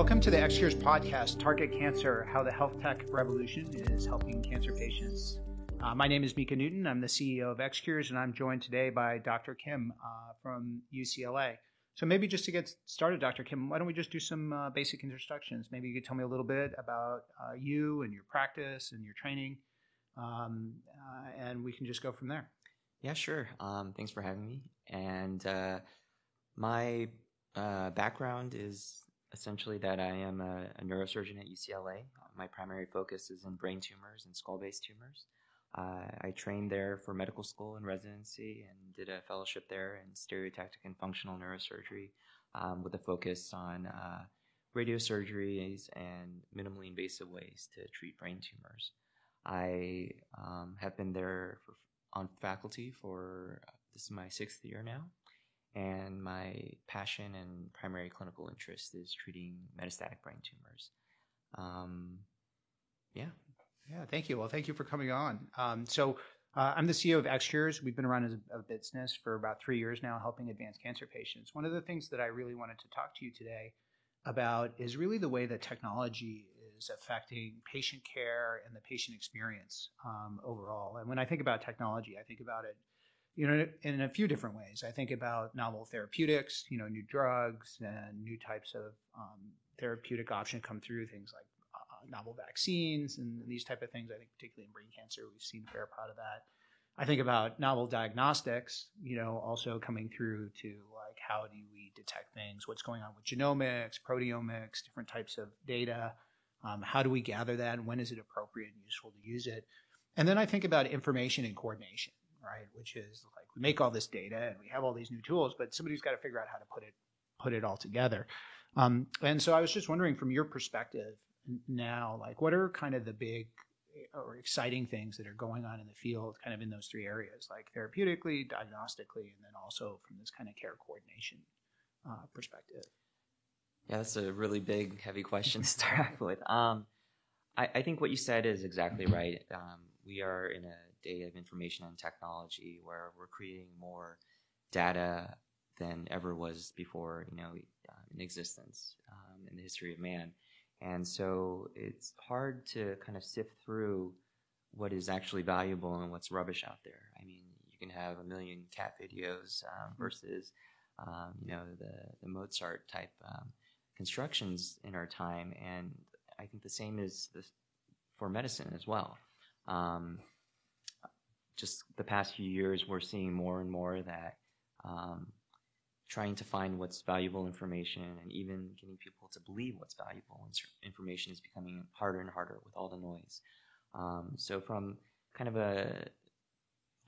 Welcome to the X Cures podcast, Target Cancer How the Health Tech Revolution is Helping Cancer Patients. Uh, my name is Mika Newton. I'm the CEO of X Cures, and I'm joined today by Dr. Kim uh, from UCLA. So, maybe just to get started, Dr. Kim, why don't we just do some uh, basic introductions? Maybe you could tell me a little bit about uh, you and your practice and your training, um, uh, and we can just go from there. Yeah, sure. Um, thanks for having me. And uh, my background is essentially that I am a, a neurosurgeon at UCLA. My primary focus is in brain tumors and skull based tumors. Uh, I trained there for medical school and residency and did a fellowship there in stereotactic and functional neurosurgery um, with a focus on uh, radiosurgeries and minimally invasive ways to treat brain tumors. I um, have been there for, on faculty for this is my sixth year now, and my passion and primary clinical interest is treating metastatic brain tumors. Um, yeah. Yeah, thank you. Well, thank you for coming on. Um, so, uh, I'm the CEO of X Cures. We've been around as a, a, business for about three years now, helping advanced cancer patients. One of the things that I really wanted to talk to you today about is really the way that technology is affecting patient care and the patient experience um, overall. And when I think about technology, I think about it you know, in a few different ways. I think about novel therapeutics, you know, new drugs and new types of um, therapeutic options come through, things like uh, novel vaccines and these type of things. I think particularly in brain cancer, we've seen a fair part of that. I think about novel diagnostics, you know, also coming through to like how do we detect things, what's going on with genomics, proteomics, different types of data. Um, how do we gather that and when is it appropriate and useful to use it? And then I think about information and coordination right? Which is like we make all this data and we have all these new tools, but somebody's got to figure out how to put it put it all together. Um, and so I was just wondering, from your perspective now, like what are kind of the big or exciting things that are going on in the field, kind of in those three areas, like therapeutically, diagnostically, and then also from this kind of care coordination uh, perspective? Yeah, that's a really big, heavy question to start with. Um, I, I, think what you said is exactly right. Um, we are in a day of information and technology where we're creating more data than ever was before, you know, uh, in existence um, in the history of man. And so it's hard to kind of sift through what is actually valuable and what's rubbish out there. I mean, you can have a million cat videos um, mm-hmm. versus, um, you know, the, the Mozart type um, constructions in our time. And I think the same is the, for medicine as well. Um, just the past few years, we're seeing more and more that um, trying to find what's valuable information and even getting people to believe what's valuable information is becoming harder and harder with all the noise. Um, so from kind of a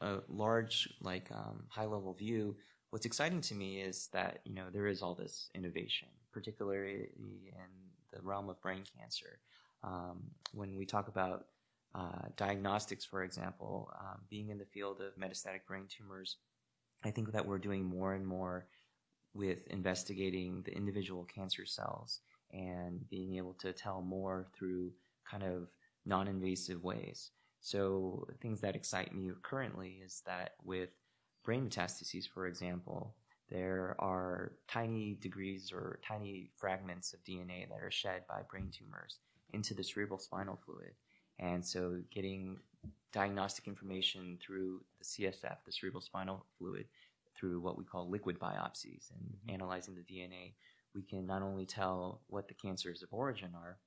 a large, like um, high level view, what's exciting to me is that you know there is all this innovation, particularly in the realm of brain cancer. Um, when we talk about uh, diagnostics, for example, um, being in the field of metastatic brain tumors, I think that we're doing more and more with investigating the individual cancer cells and being able to tell more through kind of non invasive ways. So, things that excite me currently is that with brain metastases, for example, there are tiny degrees or tiny fragments of DNA that are shed by brain tumors into the cerebral spinal fluid. And so getting diagnostic information through the CSF, the cerebral spinal fluid, through what we call liquid biopsies and mm-hmm. analyzing the DNA, we can not only tell what the cancers of origin are,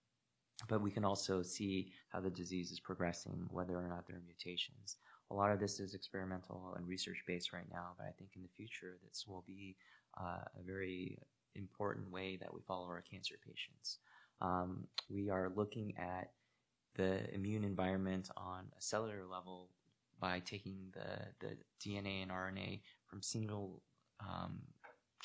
but we can also see how the disease is progressing, whether or not there are mutations. A lot of this is experimental and research based right now, but I think in the future this will be uh, a very important way that we follow our cancer patients. Um, we are looking at the immune environment on a cellular level by taking the, the DNA and RNA from single um,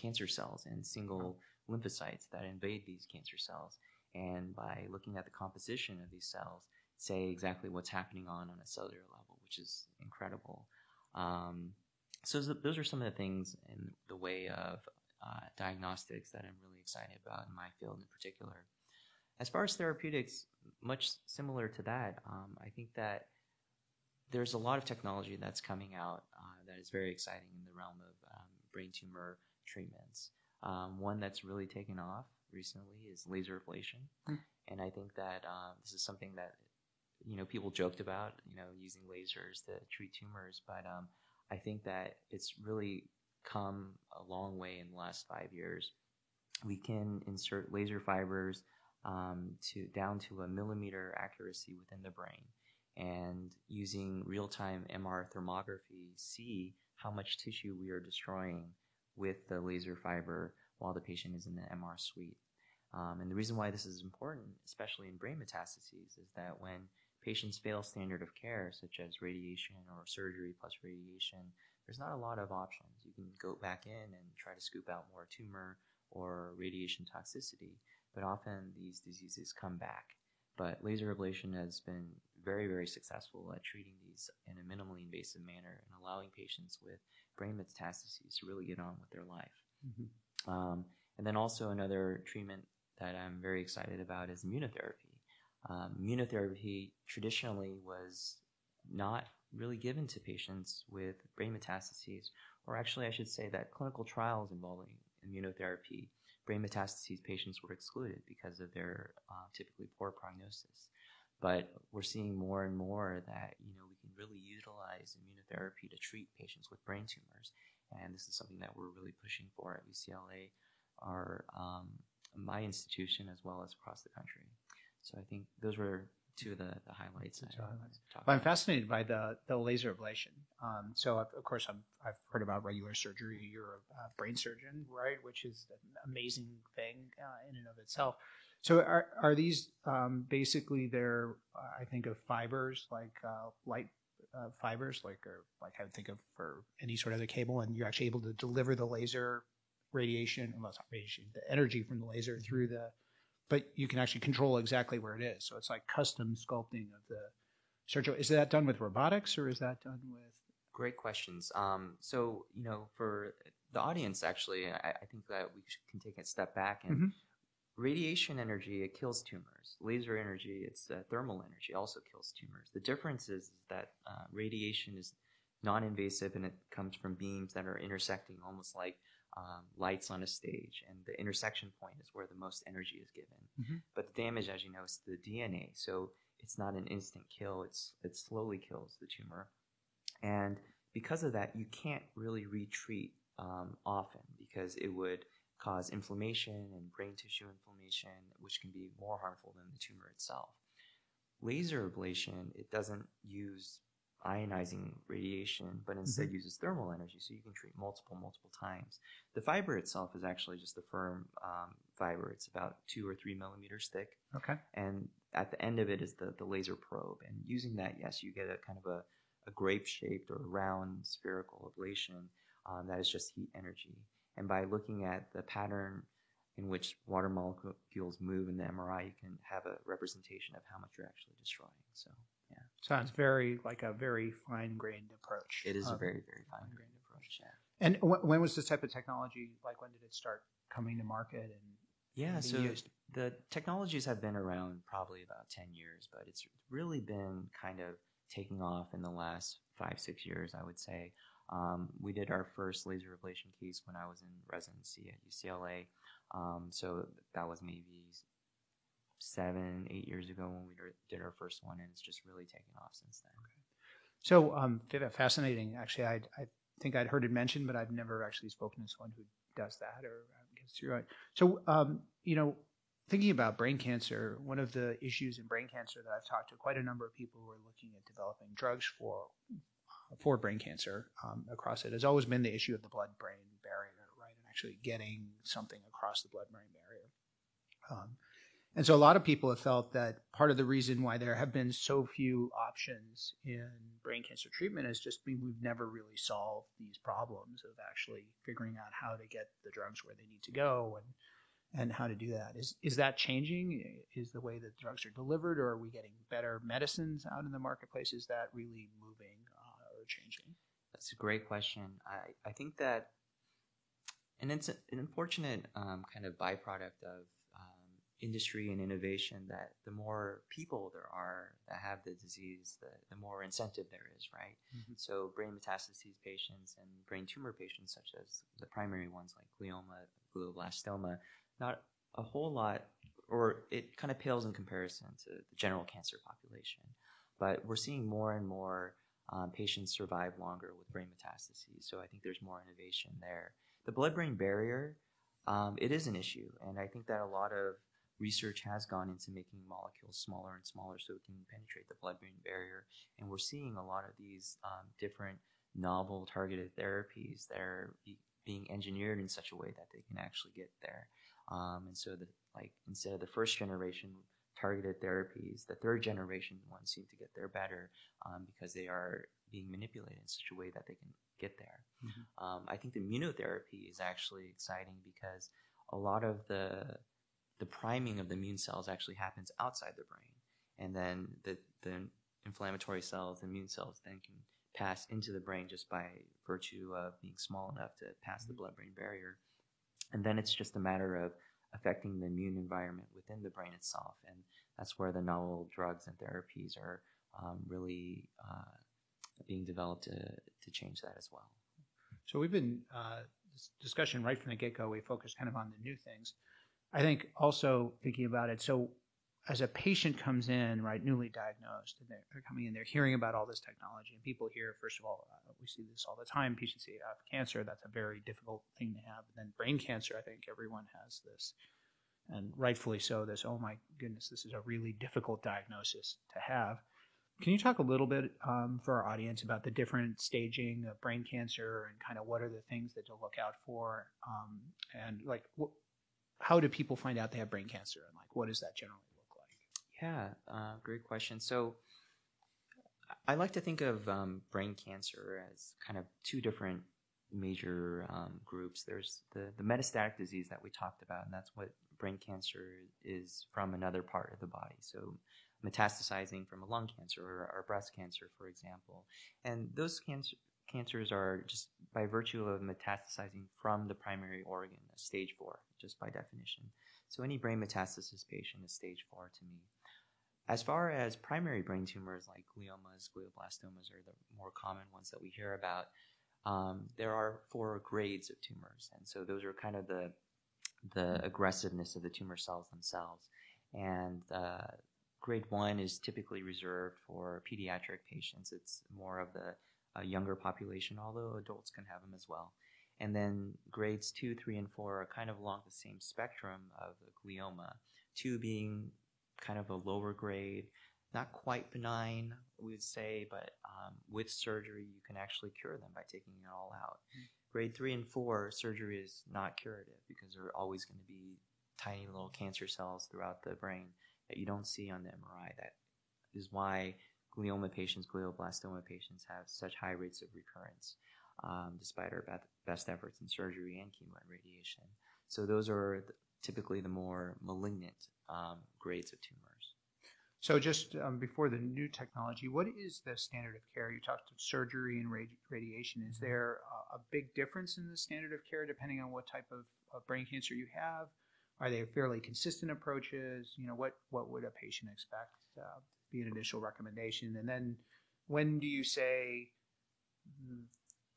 cancer cells and single lymphocytes that invade these cancer cells. And by looking at the composition of these cells, say exactly what's happening on, on a cellular level, which is incredible. Um, so those are some of the things in the way of uh, diagnostics that I'm really excited about in my field in particular. As far as therapeutics, much similar to that, um, I think that there's a lot of technology that's coming out uh, that is very exciting in the realm of um, brain tumor treatments. Um, one that's really taken off recently is laser ablation, Hmm. and I think that um, this is something that you know people joked about, you know, using lasers to treat tumors, but um, I think that it's really come a long way in the last five years. We can insert laser fibers um, to down to a millimeter accuracy within the brain, and using real-time MR thermography, see how much tissue we are destroying with the laser fiber while the patient is in the MR suite. Um, and the reason why this is important, especially in brain metastases, is that when patients fail standard of care, such as radiation or surgery plus radiation, there's not a lot of options. You can go back in and try to scoop out more tumor or radiation toxicity, but often these diseases come back. But laser ablation has been very, very successful at treating these in a minimally invasive manner and allowing patients with brain metastases to really get on with their life. Mm-hmm. Um, and then also another treatment that I'm very excited about is immunotherapy. Um, immunotherapy traditionally was not really given to patients with brain metastases, or actually, I should say that clinical trials involving immunotherapy, brain metastases patients were excluded because of their uh, typically poor prognosis. But we're seeing more and more that you know we can really utilize immunotherapy to treat patients with brain tumors, and this is something that we're really pushing for at UCLA, our um, my institution as well as across the country. So I think those were two of the, the highlights. I, highlights. Well, I'm fascinated by the the laser ablation. Um, so, of of course, I'm, I've heard about regular surgery. You're a, brain surgeon, right? Which is an amazing thing uh, in and of itself. So, are are these um, basically they're uh, I think of fibers like uh, light uh, fibers, like or like I would think of for any sort of other cable, and you're actually able to deliver the laser radiation, well, not radiation, the energy from the laser through the, but you can actually control exactly where it is. So it's like custom sculpting of the surgery. Is that done with robotics or is that done with? Great questions. Um, so, you know, for the audience, actually, I, I think that we can take a step back and Mhm. radiation energy, it kills tumors. Laser energy, it's uh, thermal energy, also kills tumors. The difference is that uh, radiation is non-invasive and it comes from beams that are intersecting almost like um, lights on a stage. And the intersection point is where the most energy is given. Mhm. But the damage, as you know, is to the DNA. So it's not an instant kill. It's it slowly kills the tumor. And because of that, you can't really retreat um, often because it would cause inflammation and brain tissue inflammation, which can be more harmful than the tumor itself. Laser ablation, it doesn't use ionizing radiation, but instead uses thermal energy, so you can treat multiple, multiple times. The fiber itself is actually just a firm um, fiber. It's about two or three millimeters thick Okay. and at the end of it is the, the laser probe. And using that, yes, you get a kind of a, a grape shaped or round spherical ablation um, that is just heat energy. And by looking at the pattern in which water molecules move in the MRI, you can have a representation of how much you're actually destroying. So, Sounds very like a very fine grained approach. it is a Um, very, very fine fine-grained approach. Yeah. And wh- when was this type of technology? Like when did it start coming to market and Yeah, so used? the technologies have been around probably about 10 years, but it's really been kind of taking off in the last five, six years, I would say. Um, we did our first laser ablation case when I was in residency at UCLA. Um, so that was maybe seven, eight years ago when we did our first one, and it's just really taken off since then. So, um, fascinating. Actually, I, I think I'd heard it mentioned, but I've never actually spoken to someone who does that or um, gets through it. So, um, you know, thinking about brain cancer, one of the issues in brain cancer that I've talked to quite a number of people who are looking at developing drugs for for brain cancer um, across it has always been the issue of the blood-brain barrier, right? And actually getting something across the blood-brain barrier. Um, and so a lot of people have felt that part of the reason why there have been so few options in brain cancer treatment is just we- we've never really solved these problems of actually figuring out how to get the drugs where they need to go and and how to do that. Is is that changing? Is the way that drugs are delivered, or are we getting better medicines out in the marketplace? Is that really moving uh, or changing? That's a great question. I, I think that, and it's an unfortunate um, kind of byproduct of industry and innovation that the more people there are that have the disease, the, the more incentive there is, right? Mhm. So brain metastases patients and brain tumor patients, such as the primary ones like glioma, glioblastoma, not a whole lot, or it kind of pales in comparison to the general cancer population. But we're seeing more and more um, patients survive longer with brain metastases. So I think there's more innovation there. The blood-brain barrier, um, it is an issue, and I think that a lot of research has gone into making molecules smaller and smaller so it can penetrate the blood-brain barrier. And we're seeing a lot of these um, different novel targeted therapies that are be, being engineered in such a way that they can actually get there. Um, and so, the, like instead of the first generation targeted therapies, the third generation ones seem to get there better um, because they are being manipulated in such a way that they can get there. Mm-hmm. Um, I think the immunotherapy is actually exciting because a lot of the the priming of the immune cells actually happens outside the brain, and then the the inflammatory cells, the immune cells, then can pass into the brain just by virtue of being small enough to pass the mm-hmm. blood-brain barrier. And then it's just a matter of affecting the immune environment within the brain itself. And that's where the novel drugs and therapies are um, really uh, being developed to, to change that as well. So we've been uh, discussion right from the get go. We focused kind of on the new things. I think also thinking about it. So as a patient comes in, right, newly diagnosed, and they're, coming in, they're hearing about all this technology, and people hear, first of all, uh, we see this all the time. Patients say, "I have cancer." That's a very difficult thing to have. And then brain cancer, I think everyone has this, and rightfully so. This, oh my goodness, this is a really difficult diagnosis to have. Can you talk a little bit um, for our audience about the different staging of brain cancer and kind of what are the things that to look out for, um, and like, wh- how do people find out they have brain cancer, and like, what does that generally look like? yeah, uh, great question. So I like to think of um, brain cancer as kind of two different major um, groups. There's the, the metastatic disease that we talked about, and that's what brain cancer is from another part of the body. So metastasizing from a lung cancer or, or breast cancer, for example. And those cancer, cancers are just by virtue of metastasizing from the primary organ, stage four, just by definition. So any brain metastasis patient is stage four to me. As far as primary brain tumors like gliomas, glioblastomas are the more common ones that we hear about. Um, there are four grades of tumors, and so those are kind of the the aggressiveness of the tumor cells themselves. And uh, grade one is typically reserved for pediatric patients. It's more of the uh, younger population, although adults can have them as well. And then grades two, three, and four are kind of along the same spectrum of glioma. Two being kind of a lower grade, not quite benign, we would say, but um, with surgery, you can actually cure them by taking it all out. Mm-hmm. Grade three and four, surgery is not curative because there are always going to be tiny little cancer cells throughout the brain that you don't see on the MRI. That is why glioma patients, glioblastoma patients have such high rates of recurrence, um, despite our best efforts in surgery and chemo and radiation. So those are typically the more malignant um, grades of tumors. So, just um, before the new technology, what is the standard of care? You talked of surgery and radi- radiation. Is mm-hmm. there a, a, big difference in the standard of care depending on what type of, of, brain cancer you have? Are they fairly consistent approaches? You know, what what would a patient expect uh, be an initial recommendation? And then, when do you say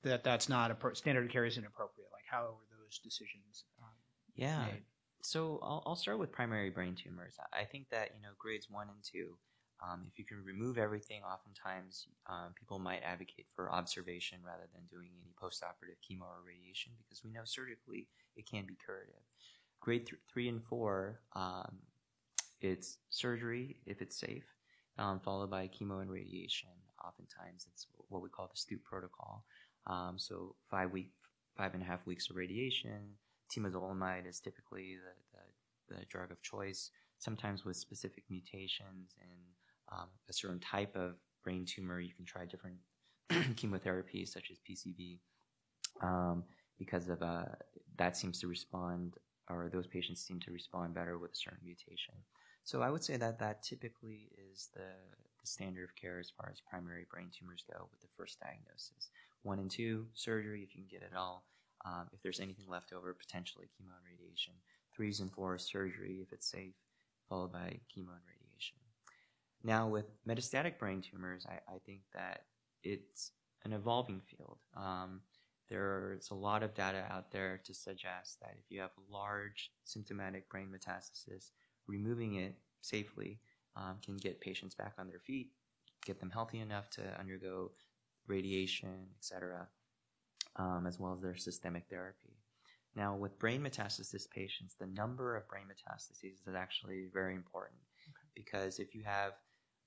that that's not a pro- standard of care isn't appropriate? Like, how are those decisions? Um, yeah. Made? So I'll, I'll start with primary brain tumors. I think that you know grades one and two, um, if you can remove everything, oftentimes um, people might advocate for observation rather than doing any postoperative chemo or radiation because we know surgically it can be curative. Grade th- three and four, um, it's surgery if it's safe, um, followed by chemo and radiation. Oftentimes it's what we call the Stupp protocol. Um, so five week, five and a half weeks of radiation temozolomide is typically the, the, the, drug of choice, sometimes with specific mutations in um, a certain type of brain tumor. You can try different chemotherapies such as PCV um, because of uh, that seems to respond, or those patients seem to respond better with a certain mutation. So I would say that that typically is the, the standard of care as far as primary brain tumors go with the first diagnosis. One and two, surgery if you can get it all. Um, if there's anything left over, potentially chemo and radiation. Threes and fours, surgery if it's safe, followed by chemo and radiation. Now, with metastatic brain tumors, I, I think that it's an evolving field. Um, there's a lot of data out there to suggest that if you have large symptomatic brain metastasis, removing it safely um, can get patients back on their feet, get them healthy enough to undergo radiation, etc., um, as well as their systemic therapy. Now, with brain metastasis patients, the number of brain metastases is actually very important okay. because if you have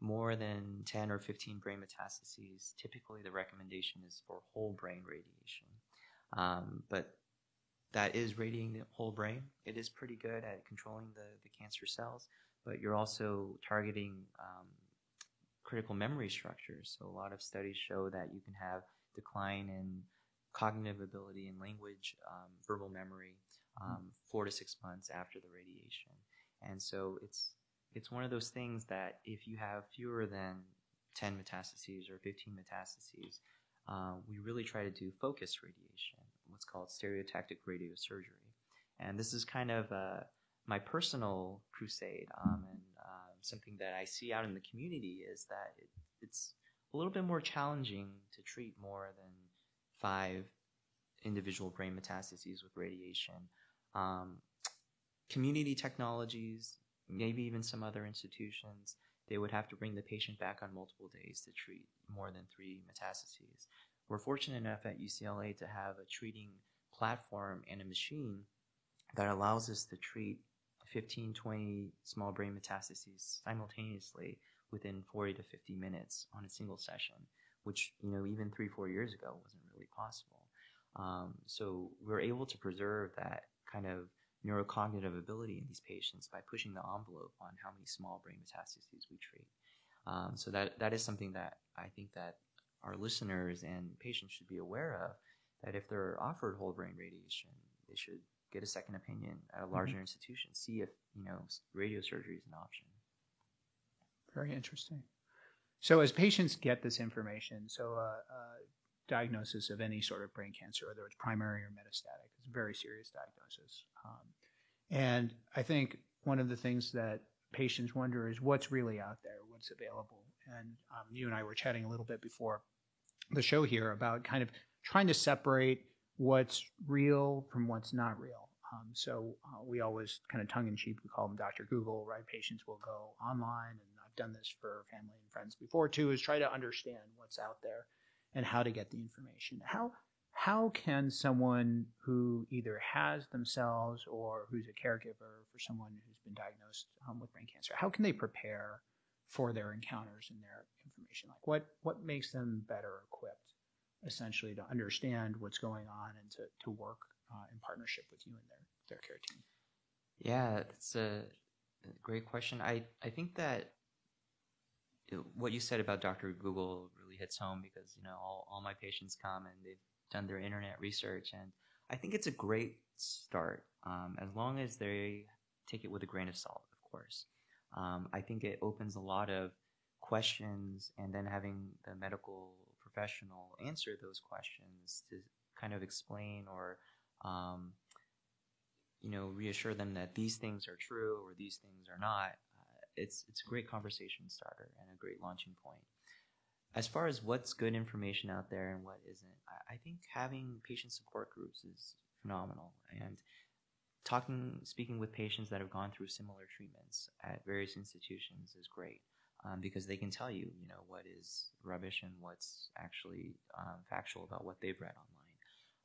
more than 10 or 15 brain metastases, typically the recommendation is for whole brain radiation. Um, but that is radiating the whole brain. It is pretty good at controlling the, the cancer cells, but you're also targeting um, critical memory structures. So a lot of studies show that you can have decline in cognitive ability and language, um, verbal memory, um, four to six months after the radiation. And so it's it's one of those things that if you have fewer than 10 metastases or 15 metastases, uh, we really try to do focused radiation, what's called stereotactic radiosurgery. And this is kind of uh, my personal crusade um, and uh, something that I see out in the community is that it, it's a little bit more challenging to treat more than five individual brain metastases with radiation. Um, community technologies, maybe even some other institutions, they would have to bring the patient back on multiple days to treat more than three metastases. We're fortunate enough at UCLA to have a treating platform and a machine that allows us to treat 15, 20 small brain metastases simultaneously within 40 to 50 minutes on a single session, which, you know, even three, four years ago wasn't really possible. Um, so we're able to preserve that kind of neurocognitive ability in these patients by pushing the envelope on how many small brain metastases we treat. Um, so that that is something that I think that our listeners and patients should be aware of. That if they're offered whole brain radiation, they should get a second opinion at a larger mm-hmm. institution, see if you know radiosurgery is an option. Very interesting. So as patients get this information, so uh, uh, diagnosis of any sort of brain cancer, whether it's primary or metastatic, it's a very serious diagnosis. Um, and I think one of the things that patients wonder is what's really out there, what's available. And um, you and I were chatting a little bit before the show here about kind of trying to separate what's real from what's not real. Um, so uh, we always kind of tongue in cheek, we call them Dr. Google, right? Patients will go online, and I've done this for family and friends before too, is try to understand what's out there and how to get the information. How how can someone who either has themselves or who's a caregiver for someone who's been diagnosed um, with brain cancer, how can they prepare for their encounters and their information? Like what what makes them better equipped, essentially, to understand what's going on and to to work uh, in partnership with you and their their care team? Yeah, that's a great question. I I think that what you said about Dr. Google really hits home because you know all, all my patients come and they've done their internet research and I think it's a great start um, as long as they take it with a grain of salt, of course. Um, I think it opens a lot of questions and then having the medical professional answer those questions to kind of explain or um, you know reassure them that these things are true or these things are not it's it's a great conversation starter and a great launching point. As far as what's good information out there and what isn't, I, I think having patient support groups is phenomenal. And talking, speaking with patients that have gone through similar treatments at various institutions is great. Um, because they can tell you, you know, what is rubbish and what's actually um, factual about what they've read online.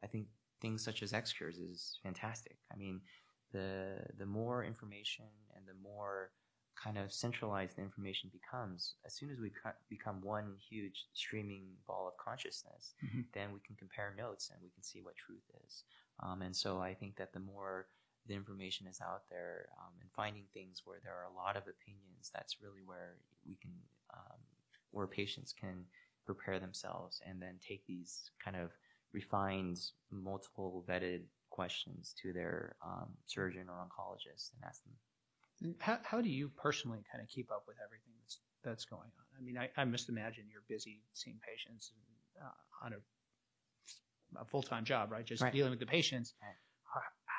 I think things such as XCures is fantastic. I mean, the the more information and the more kind of centralized the information becomes, as soon as we become one huge streaming ball of consciousness, mm-hmm. then we can compare notes and we can see what truth is. Um, and so I think that the more the information is out there um, and finding things where there are a lot of opinions, that's really where we can, um, where patients can prepare themselves and then take these kind of refined, multiple vetted questions to their um, surgeon or oncologist and ask them how, how do you personally kind of keep up with everything that's that's going on? I mean, I, I must imagine you're busy seeing patients and, uh, on a, a full time job, right? Just right. dealing with the patients. Right.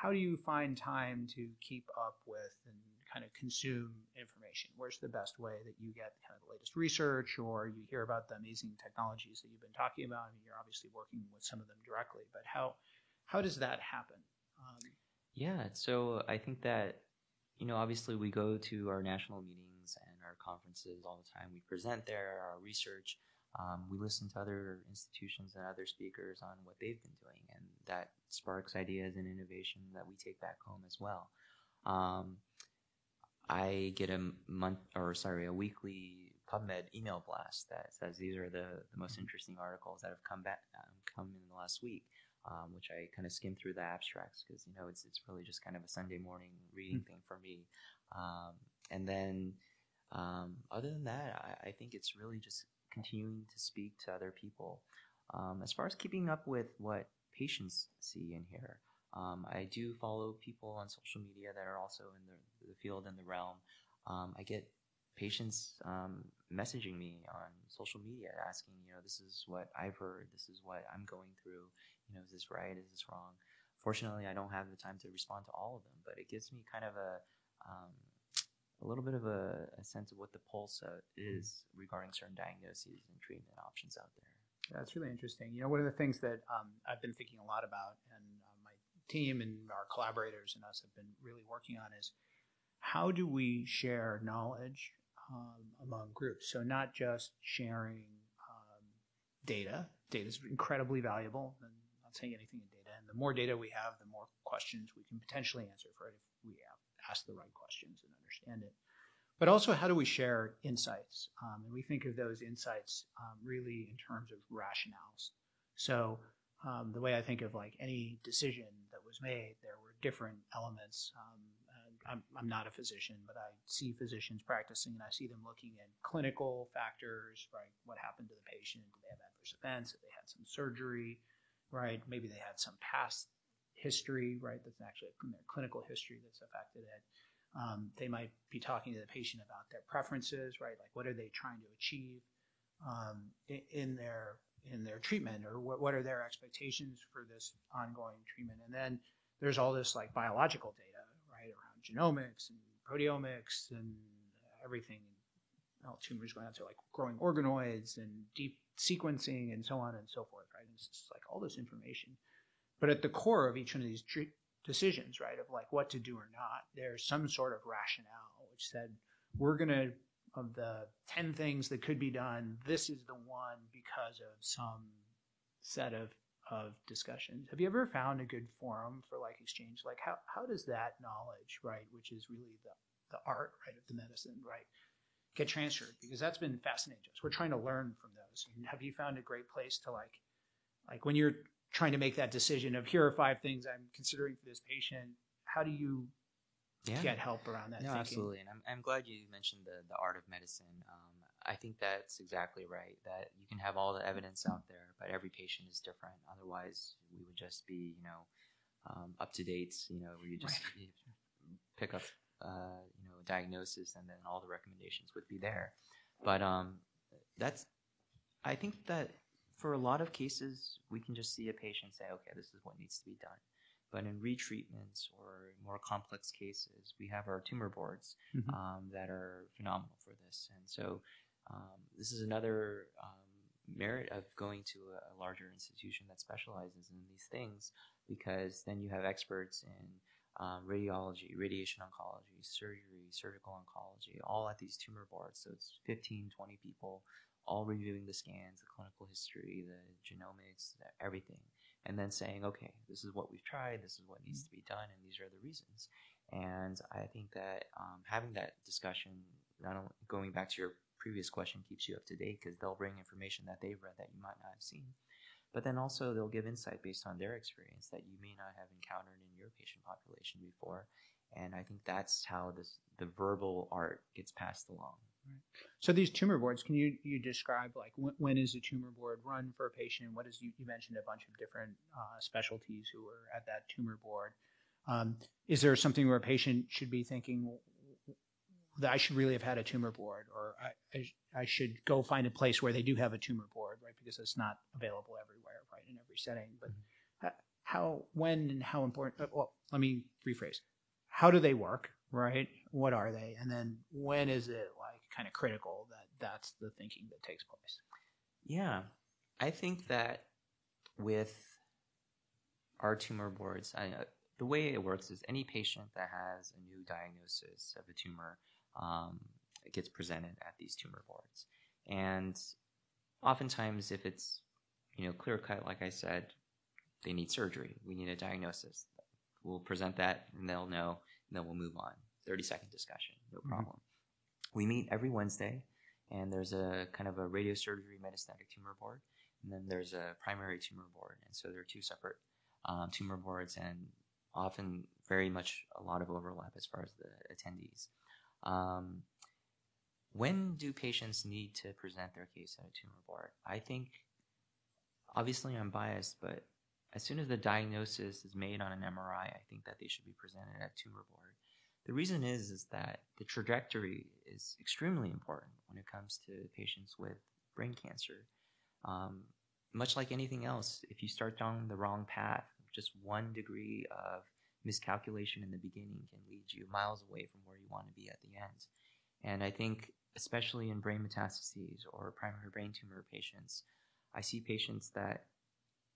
How, do you find time to keep up with and kind of consume information? Where's the best way that you get kind of the latest research or you hear about the amazing technologies that you've been talking about? I mean, you're obviously working with some of them directly, but how how does that happen? Um, yeah, so I think that you know, obviously we go to our national meetings and our conferences all the time. We present there our research. Um, we listen to other institutions and other speakers on what they've been doing, and that sparks ideas and innovation that we take back home as well. Um, I get a month, or sorry, a weekly PubMed email blast that says these are the, the most interesting articles that have come back, um, come in the last week um, which I kind of skim through the abstracts because you know it's it's really just kind of a Sunday morning reading mm-hmm. thing for me. Um, and then um, other than that, I, I, think it's really just continuing to speak to other people. Um, as far as keeping up with what patients see and hear, um, I do follow people on social media that are also in the, the field and the realm. Um, I get patients messaging me on social media asking, you know, this is what I've heard, this is what I'm going through you know, is this right? Is this wrong? Fortunately, I don't have the time to respond to all of them, but it gives me kind of a um, a little bit of a, a, sense of what the pulse uh, is regarding certain diagnoses and treatment options out there. That's really interesting. You know, one of the things that um, I've been thinking a lot about, and uh, my team and our collaborators and us have been really working on, is how do we share knowledge um, among groups? So not just sharing um, data. Data is incredibly valuable, and I'm not saying anything in data. And the more data we have, the more questions we can potentially answer for it if we ask the right questions and understand it. But also, how do we share insights? Um, and we think of those insights um, really in terms of rationales. So um, the way I think of like any decision that was made, there were different elements. Um, I'm, I'm, not a physician, but I see physicians practicing and I see them looking at clinical factors, right? What happened to the patient? Did they have adverse events? Did they had some surgery? right? Maybe they had some past history, right? That's actually their clinical history that's affected it. Um, they might be talking to the patient about their preferences, right? Like what are they trying to achieve um, in, in, their in their treatment, or what, what are their expectations for this ongoing treatment? And then there's all this like biological data, right, around genomics and proteomics and everything. All tumors going out to like growing organoids and deep sequencing and so on and so forth, right? It's just like all this information. But at the core of each one of these decisions, right, of like what to do or not, there's some sort of rationale which said, we're going to, of the 10 things that could be done, this is the one because of some set of, of discussions. Have you ever found a good forum for like exchange? Like how, how does that knowledge, right, which is really the, the art, right, of the medicine, right, get transferred? Because that's been fascinating to us. We're trying to learn from those. And have you found a great place to like like when you're trying to make that decision of here are five things I'm considering for this patient, how do you yeah. get help around that? No, thinking? absolutely. And I'm, I'm glad you mentioned the, the art of medicine. Um, I think that's exactly right. That you can have all the evidence out there, but every patient is different. Otherwise, we would just be, you know, um, up to date. You know, where you just right. pick up, uh, you know, a diagnosis, and then all the recommendations would be there. But um, that's, I think that for a lot of cases, we can just see a patient say, okay, this is what needs to be done. But in retreatments or more complex cases, we have our tumor boards mm-hmm. um, that are phenomenal for this. And so um, this is another um, merit of going to a, larger institution that specializes in these things because then you have experts in um, radiology, radiation oncology, surgery, surgical oncology, all at these tumor boards. So it's 15, 20 people all reviewing the scans, the clinical history, the genomics, everything, and then saying, okay, this is what we've tried, this is what needs to be done, and these are the reasons. And I think that um, having that discussion, not only going back to your previous question, keeps you up to date because they'll bring information that they've read that you might not have seen. But then also they'll give insight based on their experience that you may not have encountered in your patient population before. And I think that's how this the verbal art gets passed along. So these tumor boards, can you you describe like when, when is a tumor board run for a patient? What is you, you mentioned a bunch of different uh, specialties who are at that tumor board. Um, is there something where a patient should be thinking that I should really have had a tumor board, or I, I, I should go find a place where they do have a tumor board, right? Because it's not available everywhere, right, in every setting. But mm-hmm. how, when, and how important? Uh, well, let me rephrase. How do they work? right? What are they? And then when is it like kind of critical that that's the thinking that takes place? Yeah, I think that with our tumor boards, I, uh, the way it works is any patient that has a new diagnosis of a tumor um, gets presented at these tumor boards, and oftentimes, if it's you know clear cut, like I said, they need surgery. We need a diagnosis. We'll present that, and they'll know, and then we'll move on. Thirty second discussion, no Mhm. problem. We meet every Wednesday, and there's a kind of a radiosurgery metastatic tumor board, and then there's a primary tumor board, and so there are two separate um, tumor boards, and often very much a lot of overlap as far as the attendees. Um, when do patients need to present their case at a tumor board? I think, obviously, I'm biased, but as soon as the diagnosis is made on an MRI, I think that they should be presented at tumor board. The reason is is that the trajectory is extremely important when it comes to patients with brain cancer. Um, much like anything else, if you start down the wrong path, just one degree of miscalculation in the beginning can lead you miles away from where you want to be at the end. And I think, especially in brain metastases or primary brain tumor patients, I see patients that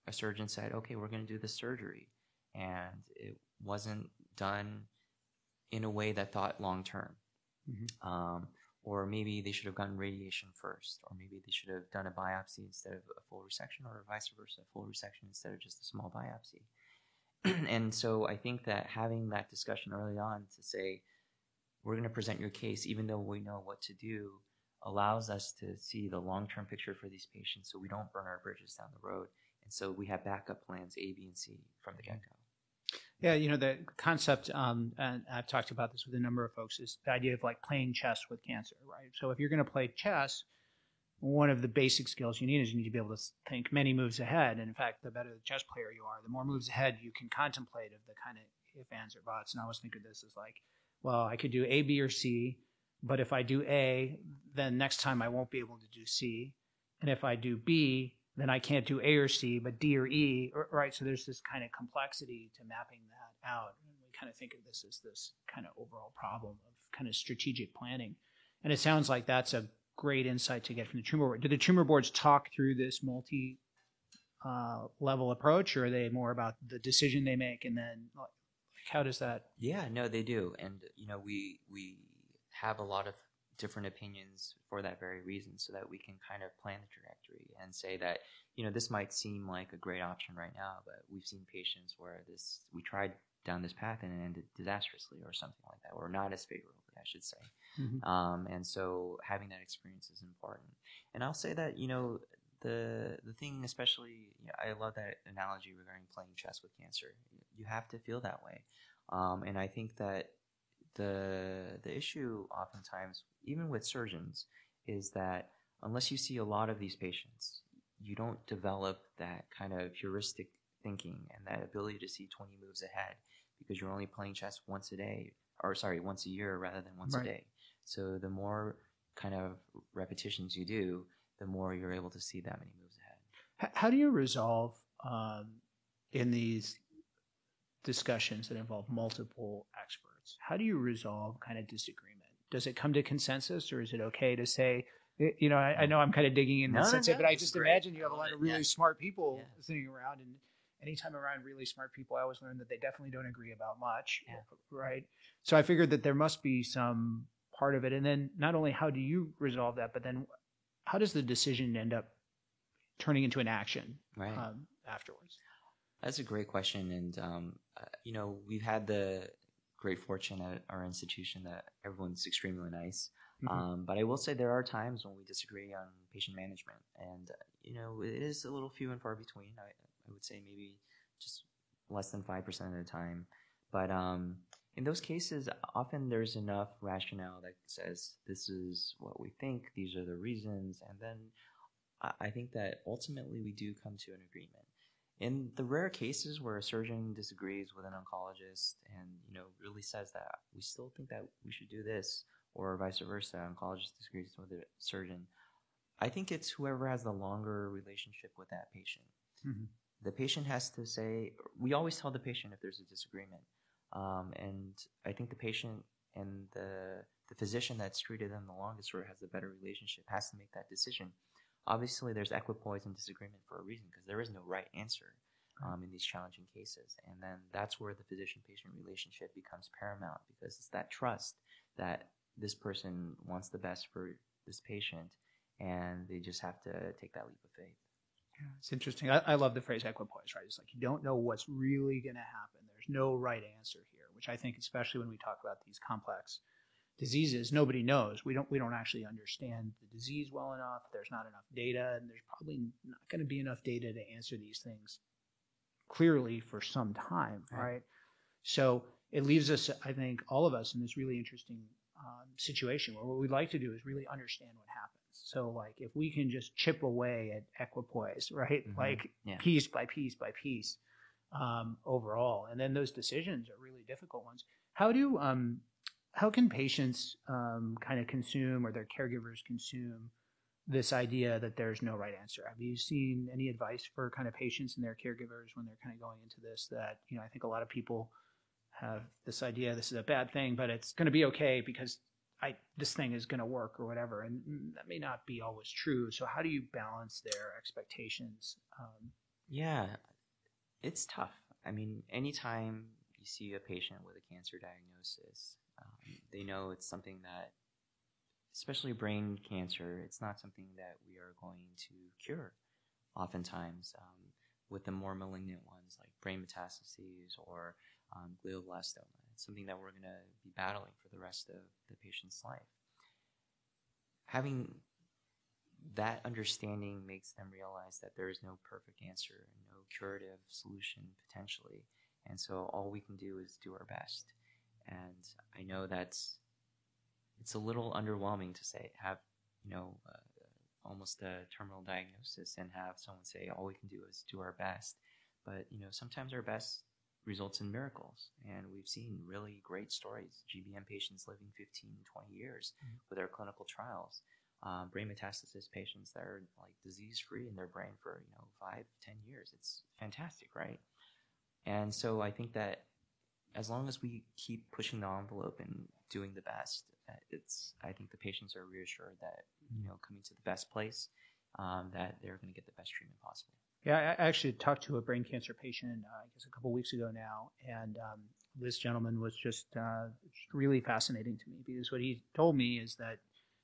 a surgeon said, okay, we're going to do the surgery. And it wasn't done in a way that thought long term. Mhm. Um, or maybe they should have gotten radiation first, or maybe they should have done a biopsy instead of a full resection, or vice versa, a full resection instead of just a small biopsy. and so I think that having that discussion early on to say, we're going to present your case, even though we know what to do, allows us to see the long term picture for these patients so we don't burn our bridges down the road. And so we have backup plans A, B, and C from the get go. Yeah, you know the concept, um, and I've talked about this with a number of folks, is the idea of like playing chess with cancer, right? So if you're going to play chess, one of the basic skills you need is you need to be able to think many moves ahead. And in fact, the better the chess player you are, the more moves ahead you can contemplate of the kind of if, ands, or buts. And I always think of this as like, well, I could do A, B, or C, but if I do A, then next time I won't be able to do C. And if I do B, then I can't do A or C, but D or E, right? So there's this kind of complexity to mapping that out. And we kind of think of this as this kind of overall problem of kind of strategic planning. And it sounds like that's a great insight to get from the tumor board. Do the tumor boards talk through this multi uh, level approach, or are they more about the decision they make and then like, how does that? Yeah, no, they do, and you know, we we have a lot of different opinions for that very reason, so that we can kind of plan the trajectory and say that you know this might seem like a great option right now, but we've seen patients where this we tried down this path and it ended disastrously or something like that, or not as favorably, I should say. Um, and so having that experience is important. And I'll say that you know the the thing, especially, you know, I love that analogy regarding playing chess with cancer. You have to feel that way, um, and I think that the the issue oftentimes, even with surgeons, is that unless you see a lot of these patients, you don't develop that kind of heuristic thinking and that ability to see 20 moves ahead because you're only playing chess once a day or sorry once a year rather than once Right. a day so the more kind of repetitions you do the more you're able to see that many moves ahead How do you resolve um, in these discussions that involve multiple experts? How do you resolve kind of disagreement? Does it come to consensus, or is it okay to say, you know, I, I know I'm kind of digging in No, this no, sense, no, but I just great. imagine you have a lot of really yeah. smart people Yeah. sitting around, and anytime around really smart people, I always learn that they definitely don't agree about much, Yeah. right? So I figured that there must be some part of it, and then not only how do you resolve that, but then how does the decision end up turning into an action right um, afterwards? That's a great question, and um, uh, you know we've had the great fortune at our institution that everyone's extremely nice. Mhm. Um, but I will say there are times when we disagree on patient management, and uh, you know it is a little few and far between. I, I would say maybe just less than five percent of the time. But um, in those cases, often there's enough rationale that says this is what we think, these are the reasons, and then I, I think that ultimately we do come to an agreement in the rare cases where a surgeon disagrees with an oncologist and you know really says that we still think that we should do this or vice versa an oncologist disagrees with a surgeon i think it's whoever has the longer relationship with that patient Mhm. the patient has to say we always tell the patient if there's a disagreement um, and i think the patient and the the physician that's treated them the longest or has the better relationship has to make that decision. Obviously, there's equipoise and disagreement for a reason because there is no right answer um, in these challenging cases. And then that's where the physician patient relationship becomes paramount because it's that trust that this person wants the best for this patient and they just have to take that leap of faith. Yeah, it's interesting. I, I love the phrase equipoise, right? It's like you don't know what's really going to happen. There's no right answer here, which I think, especially when we talk about these complex diseases, nobody knows. We don't we don't actually understand the disease well enough. There's not enough data, and there's probably not going to be enough data to answer these things clearly for some time, right? right? So it leaves us, I think, all of us in this really interesting um, situation where what we'd like to do is really understand what happens. So, like, if we can just chip away at equipoise, right? Mm-hmm. Like, yeah. piece by piece by piece um, overall, and then those decisions are really difficult ones. How do um, how can patients um, kind of consume or their caregivers consume this idea that there's no right answer. Have you seen any advice for kind of patients and their caregivers when they're kind of going into this? That you know, I think a lot of people have this idea this is a bad thing, but it's going to be okay because I this thing is going to work or whatever, and that may not be always true. So how do you balance their expectations? Um, yeah, it's tough. I mean, anytime you see a patient with a cancer diagnosis, um, they know it's something that especially brain cancer, it's not something that we are going to cure. Oftentimes, um, with the more malignant ones like brain metastases or um, glioblastoma, it's something that we're going to be battling for the rest of the patient's life. Having that understanding makes them realize that there is no perfect answer no curative solution potentially. And so all we can do is do our best. And I know that's it's a little underwhelming to say have you know uh, almost a terminal diagnosis and have someone say all we can do is do our best. But you know sometimes our best results in miracles. And we've seen really great stories gbm patients living 15 20 years mm-hmm. with our clinical trials. Um, brain metastasis patients that are like disease free in their brain for you know five ten years. It's fantastic right? And so i think that as long as we keep pushing the envelope and doing the best it's I think the patients are reassured that you know coming to the best place um, that they're going to get the best treatment possible. Yeah, I actually talked to a brain cancer patient uh, I guess a couple weeks ago now, and um, this gentleman was just, uh, really fascinating to me because what he told me is that,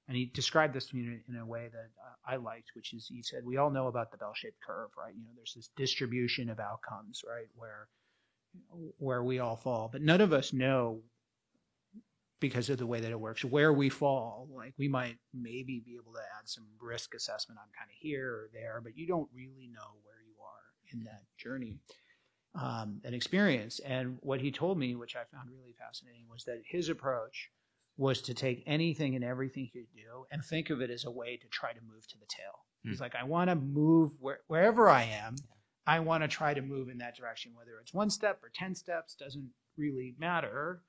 and he described this to me in a way that uh, I liked, which is he said we all know about the bell-shaped curve, right? You know, there's this distribution of outcomes, right, where where we all fall, but none of us know because of the way that it works. Where we fall, like we might maybe be able to add some risk assessment. I'm kind of here or there, but you don't really know where you are in that journey um, and experience. And what he told me, which I found really fascinating, was that his approach was to take anything and everything he could do and think of it as a way to try to move to the tail. He's like, I want to move where, wherever I am. I want to try to move in that direction, whether it's one step or 10 steps, doesn't really matter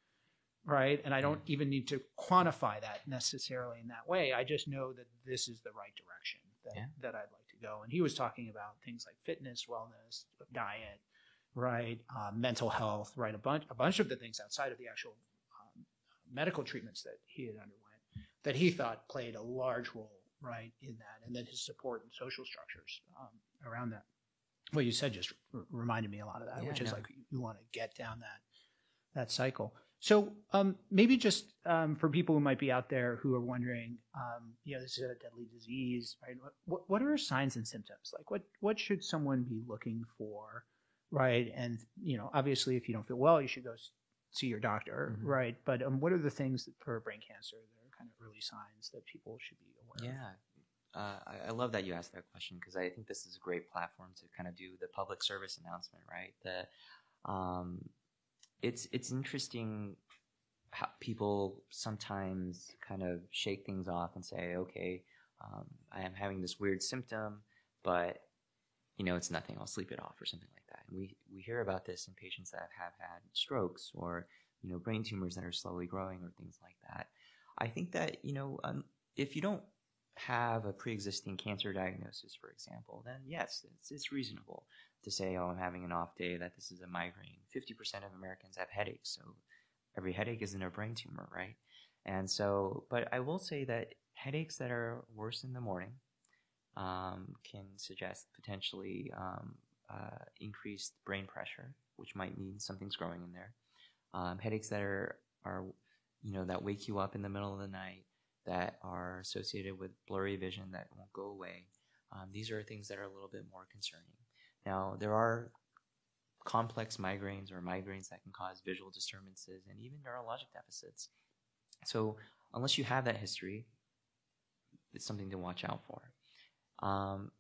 right? And I don't even need to quantify that necessarily in that way. I just know that this is the right direction that, yeah. that I'd like to go. And he was talking about things like fitness, wellness, diet, right, um, mental health, right, a bunch a bunch of the things outside of the actual um, medical treatments that he had underwent that he thought played a large role, right, in that, and then his support and social structures um, around that. What you said just r- reminded me a lot of that, yeah, which is like you want to get down that that cycle. So um, maybe just um, for people who might be out there who are wondering, um, you know, this is a deadly disease, right? What, what are signs and symptoms? Like, what what should someone be looking for, right? And you know, obviously, if you don't feel well, you should go see your doctor, mm-hmm. right? But um, what are the things that, for brain cancer that are kind of early signs that people should be aware of? yeah. of? Uh, I, I, love that you asked that question because I think this is a great platform to kind of do the public service announcement, right? The um, it's it's interesting how people sometimes kind of shake things off and say, okay, um, I am having this weird symptom, but you know it's nothing. I'll sleep it off or something like that. And we we hear about this in patients that have had strokes or you know brain tumors that are slowly growing or things like that. I think that you know um, if you don't have a pre-existing cancer diagnosis, for example, then yes, it's, it's reasonable to say, oh, I'm having an off day, that this is a migraine. 50% of Americans have headaches, so every headache isn't a brain tumor, right? And so, but I will say that headaches that are worse in the morning um, can suggest potentially um, uh, increased brain pressure, which might mean something's growing in there. Um, headaches that are are you know that wake you up in the middle of the night that are associated with blurry vision that won't go away. Um, these are things that are a little bit more concerning. Now there are complex migraines or migraines that can cause visual disturbances and even neurologic deficits. So unless you have that history, it's something to watch out for. Um,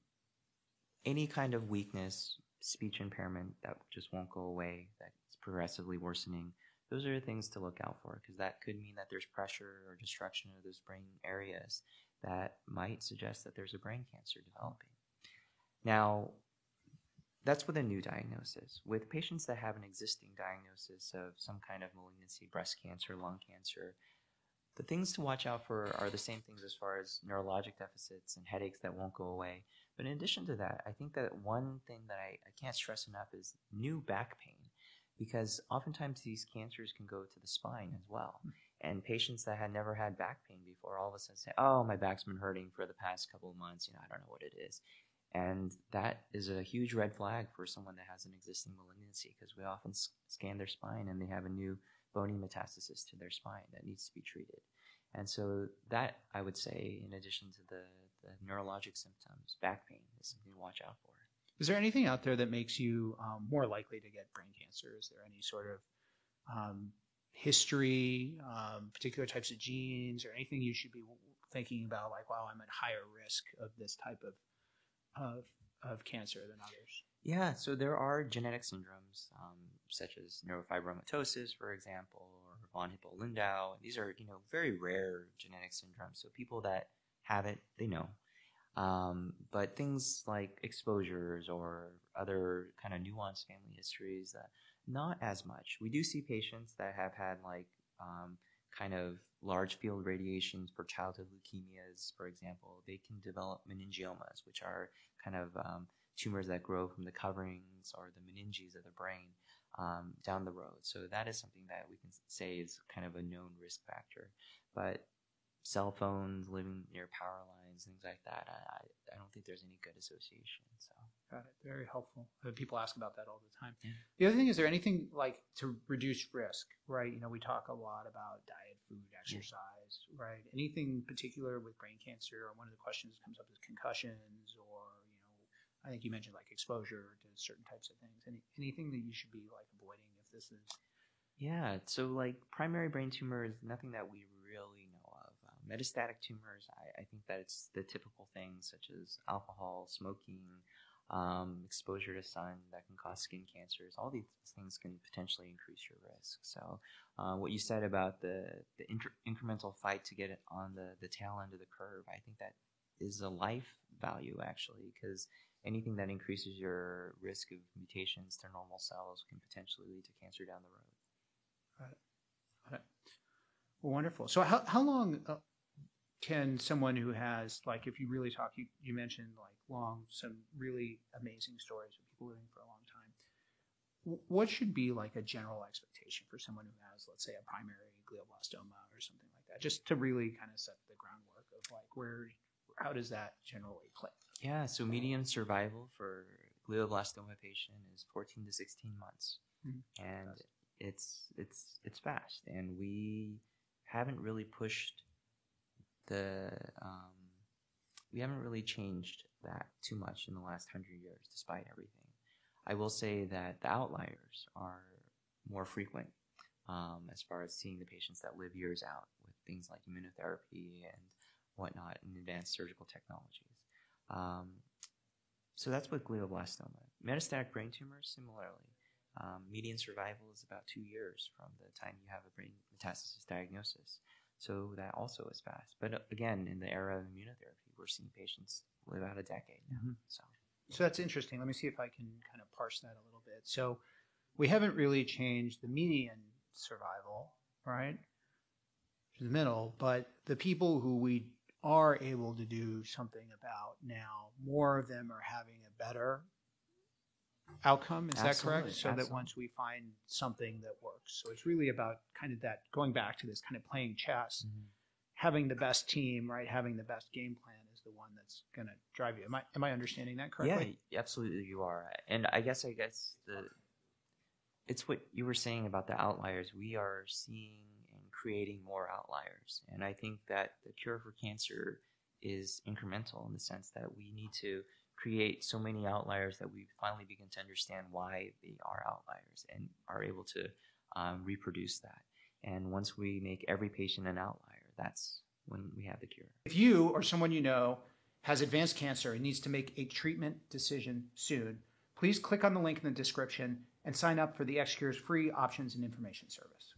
any kind of weakness, speech impairment that just won't go away, that's progressively worsening, those are things to look out for because that could mean that there's pressure or destruction of those brain areas that might suggest that there's a brain cancer developing. Now, that's with a new diagnosis. With patients that have an existing diagnosis of some kind of malignancy, breast cancer, lung cancer, the things to watch out for are the same things as far as neurologic deficits and headaches that won't go away. But in addition to that, I think that one thing that I, I can't stress enough is new back pain because oftentimes these cancers can go to the spine as well. Hmm. And patients that had never had back pain before all of a sudden say, Oh, my back's been hurting for the past couple of months. You know, I don't know what it is. And that is a huge red flag for someone that has an existing malignancy because we often scan their spine and they have a new bony metastasis to their spine that needs to be treated. And so that I would say, in addition to the, the neurologic symptoms, back pain is something to watch out for. Is there anything out there that makes you um, more likely to get brain cancer? Is there any sort of um, history, um, particular types of genes, or anything you should be thinking about? Like, wow, I'm at higher risk of this type of of, of cancer than others. Yeah, so there are genetic syndromes um, such as neurofibromatosis, for example, or von Hippel-Lindau. These are you know very rare genetic syndromes. So people that have it, they know. Um, but things like exposures or other kind of nuanced family histories, not as much. We do see patients that have had like um, kind of large field radiations for childhood leukemias, for example. They can develop meningiomas, which are kind of um, tumors that grow from the coverings or the meninges of the brain um, down the road. So that is something that we can say is kind of a known risk factor. But cell phones, living near power lines, things like that. I, I don't think there's any good association. So got it. Very helpful. Uh, people ask about that all the time. Yeah. The other thing is there anything like to reduce risk, right? You know, we talk a lot about diet, food, exercise, yeah. right? Anything particular with brain cancer? Or one of the questions that comes up is concussions, or you know, I think you mentioned like exposure to certain types of things. Any anything that you should be like avoiding if this is yeah, so like primary brain tumor is nothing that we really metastatic tumors, I, I, think that it's the typical things such as alcohol, smoking, um, exposure to sun that can cause skin cancers. All these things can potentially increase your risk. So, uh, what you said about the, the inter- incremental fight to get it on the, the tail end of the curve, I think that is a life value actually, because anything that increases your risk of mutations to normal cells can potentially lead to cancer down the road. Right. Right. Wonderful. So, how, how long uh, can someone who has like if you really talk you, you mentioned like long some really amazing stories of people living for a long time. What should be like a general expectation for someone who has let's say a primary glioblastoma or something like that? Just to really kind of set the groundwork of like where how does that generally play? Yeah so median survival for glioblastoma patient is 14 to 16 months. Mm-hmm. and it's it's it's fast. And we haven't really pushed the um, we haven't really changed that too much in the last hundred years, despite everything. I will say that the outliers are more frequent um, as far as seeing the patients that live years out with things like immunotherapy and whatnot and advanced surgical technologies. Um, so that's with glioblastoma. Metastatic brain tumors, similarly. Um, median survival is about two years from the time you have a brain metastasis diagnosis. So that also is fast. But uh, again, in the era of immunotherapy, we're seeing patients live out a decade now. Mm-hmm. So. so that's interesting. Let me see if I can kind of parse that a little bit. So we haven't really changed the median survival, right? The middle, but the people who we are able to do something about now, more of them are having a better outcome. Is that Absolutely, correct? So that absolutely. once we find something that works. So it's really about kind of that going back to this kind of playing chess, mm-hmm. having the best team, right? Having the best game plan is the one that's going to drive you. Am I am I understanding that correctly? Yeah, absolutely, you are. And I guess, I guess the it's what you were saying about the outliers. We are seeing and creating more outliers, and I think that the cure for cancer is incremental in the sense that we need to create so many outliers that we finally begin to understand why they are outliers and are able to um, reproduce that. And once we make every patient an outlier, that's when we have the cure. If you or someone you know has advanced cancer and needs to make a treatment decision soon, please click on the link in the description and sign up for the XCure's free options and information service.